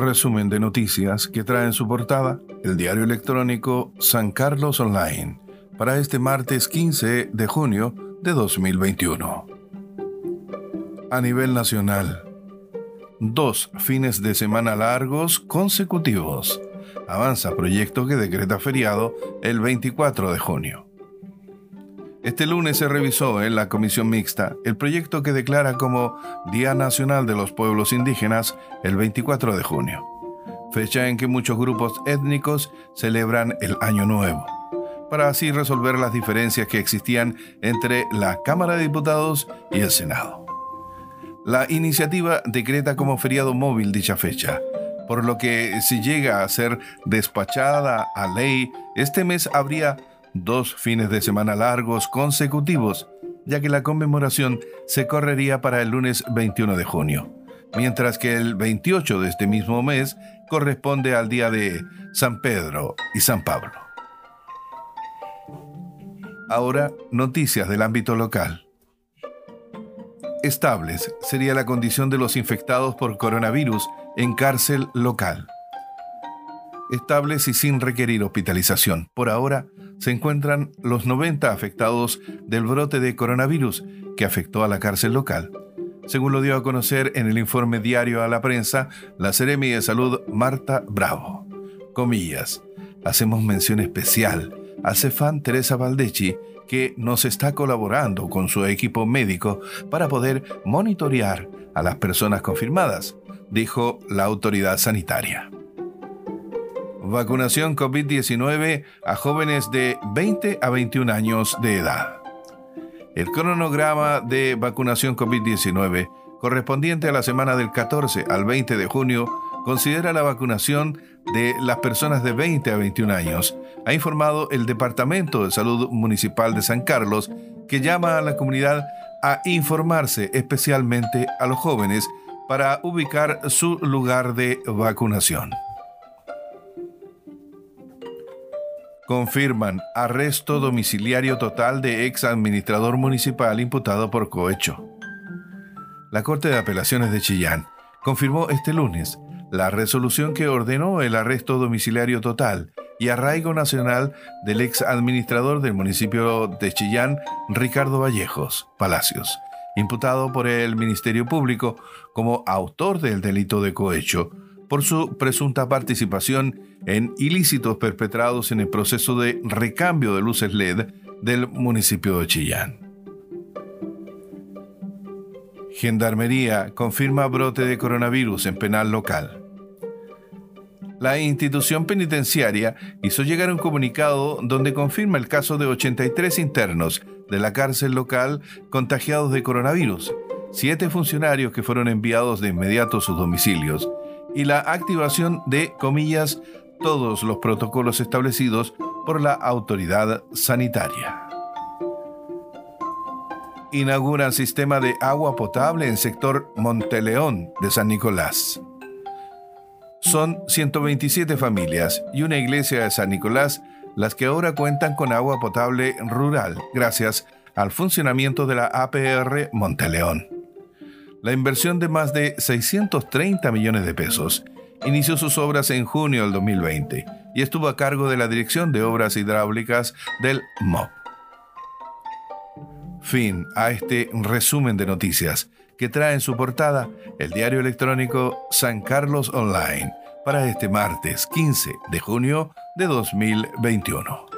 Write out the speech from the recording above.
resumen de noticias que trae en su portada el diario electrónico San Carlos Online para este martes 15 de junio de 2021. A nivel nacional, dos fines de semana largos consecutivos. Avanza proyecto que decreta feriado el 24 de junio. Este lunes se revisó en la Comisión Mixta el proyecto que declara como Día Nacional de los Pueblos Indígenas el 24 de junio, fecha en que muchos grupos étnicos celebran el Año Nuevo, para así resolver las diferencias que existían entre la Cámara de Diputados y el Senado. La iniciativa decreta como feriado móvil dicha fecha, por lo que si llega a ser despachada a ley, este mes habría dos fines de semana largos consecutivos, ya que la conmemoración se correría para el lunes 21 de junio, mientras que el 28 de este mismo mes corresponde al día de San Pedro y San Pablo. Ahora, noticias del ámbito local. Estables sería la condición de los infectados por coronavirus en cárcel local. Estables y sin requerir hospitalización. Por ahora, se encuentran los 90 afectados del brote de coronavirus que afectó a la cárcel local. Según lo dio a conocer en el informe diario a la prensa, la Seremi de Salud Marta Bravo. Comillas, hacemos mención especial a Cefán Teresa Valdechi, que nos está colaborando con su equipo médico para poder monitorear a las personas confirmadas, dijo la autoridad sanitaria. Vacunación COVID-19 a jóvenes de 20 a 21 años de edad. El cronograma de vacunación COVID-19 correspondiente a la semana del 14 al 20 de junio considera la vacunación de las personas de 20 a 21 años, ha informado el Departamento de Salud Municipal de San Carlos, que llama a la comunidad a informarse especialmente a los jóvenes para ubicar su lugar de vacunación. Confirman arresto domiciliario total de ex administrador municipal imputado por cohecho. La Corte de Apelaciones de Chillán confirmó este lunes la resolución que ordenó el arresto domiciliario total y arraigo nacional del ex administrador del municipio de Chillán, Ricardo Vallejos Palacios, imputado por el Ministerio Público como autor del delito de cohecho por su presunta participación en ilícitos perpetrados en el proceso de recambio de luces LED del municipio de Chillán. Gendarmería confirma brote de coronavirus en penal local. La institución penitenciaria hizo llegar un comunicado donde confirma el caso de 83 internos de la cárcel local contagiados de coronavirus, siete funcionarios que fueron enviados de inmediato a sus domicilios y la activación de, comillas, todos los protocolos establecidos por la autoridad sanitaria. Inauguran sistema de agua potable en sector Monteleón de San Nicolás. Son 127 familias y una iglesia de San Nicolás las que ahora cuentan con agua potable rural gracias al funcionamiento de la APR Monteleón. La inversión de más de 630 millones de pesos inició sus obras en junio del 2020 y estuvo a cargo de la Dirección de Obras Hidráulicas del MOP. Fin a este resumen de noticias que trae en su portada el diario electrónico San Carlos Online para este martes 15 de junio de 2021.